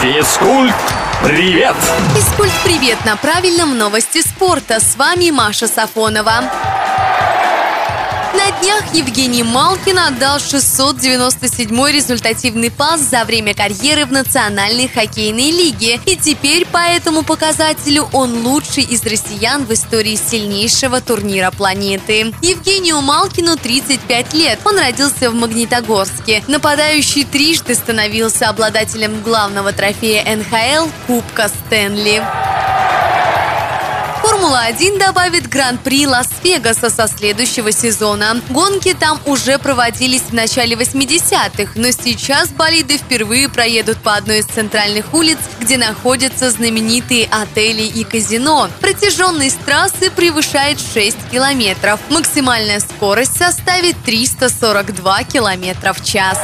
Физкульт, привет! Физкульт, привет на правильном новости спорта. С вами Маша Сафонова. Днях Евгений Малкин отдал 697-й результативный пас за время карьеры в Национальной хоккейной лиге. И теперь по этому показателю он лучший из россиян в истории сильнейшего турнира планеты. Евгению Малкину 35 лет. Он родился в Магнитогорске. Нападающий трижды становился обладателем главного трофея НХЛ Кубка Стэнли. Формула-1 добавит Гран-при Лас-Вегаса со следующего сезона. Гонки там уже проводились в начале 80-х, но сейчас болиды впервые проедут по одной из центральных улиц, где находятся знаменитые отели и казино. Протяженность трассы превышает 6 километров. Максимальная скорость составит 342 километра в час.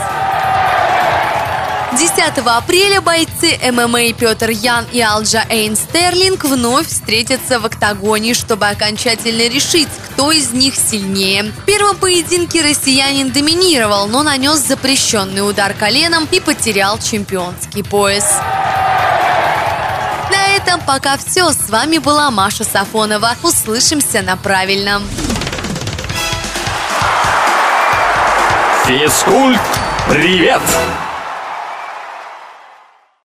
10 апреля бойцы ММА Петр Ян и Алджа Эйн Стерлинг вновь встретятся в октагоне, чтобы окончательно решить, кто из них сильнее. В первом поединке россиянин доминировал, но нанес запрещенный удар коленом и потерял чемпионский пояс. На этом пока все. С вами была Маша Сафонова. Услышимся на правильном. Физкульт, привет!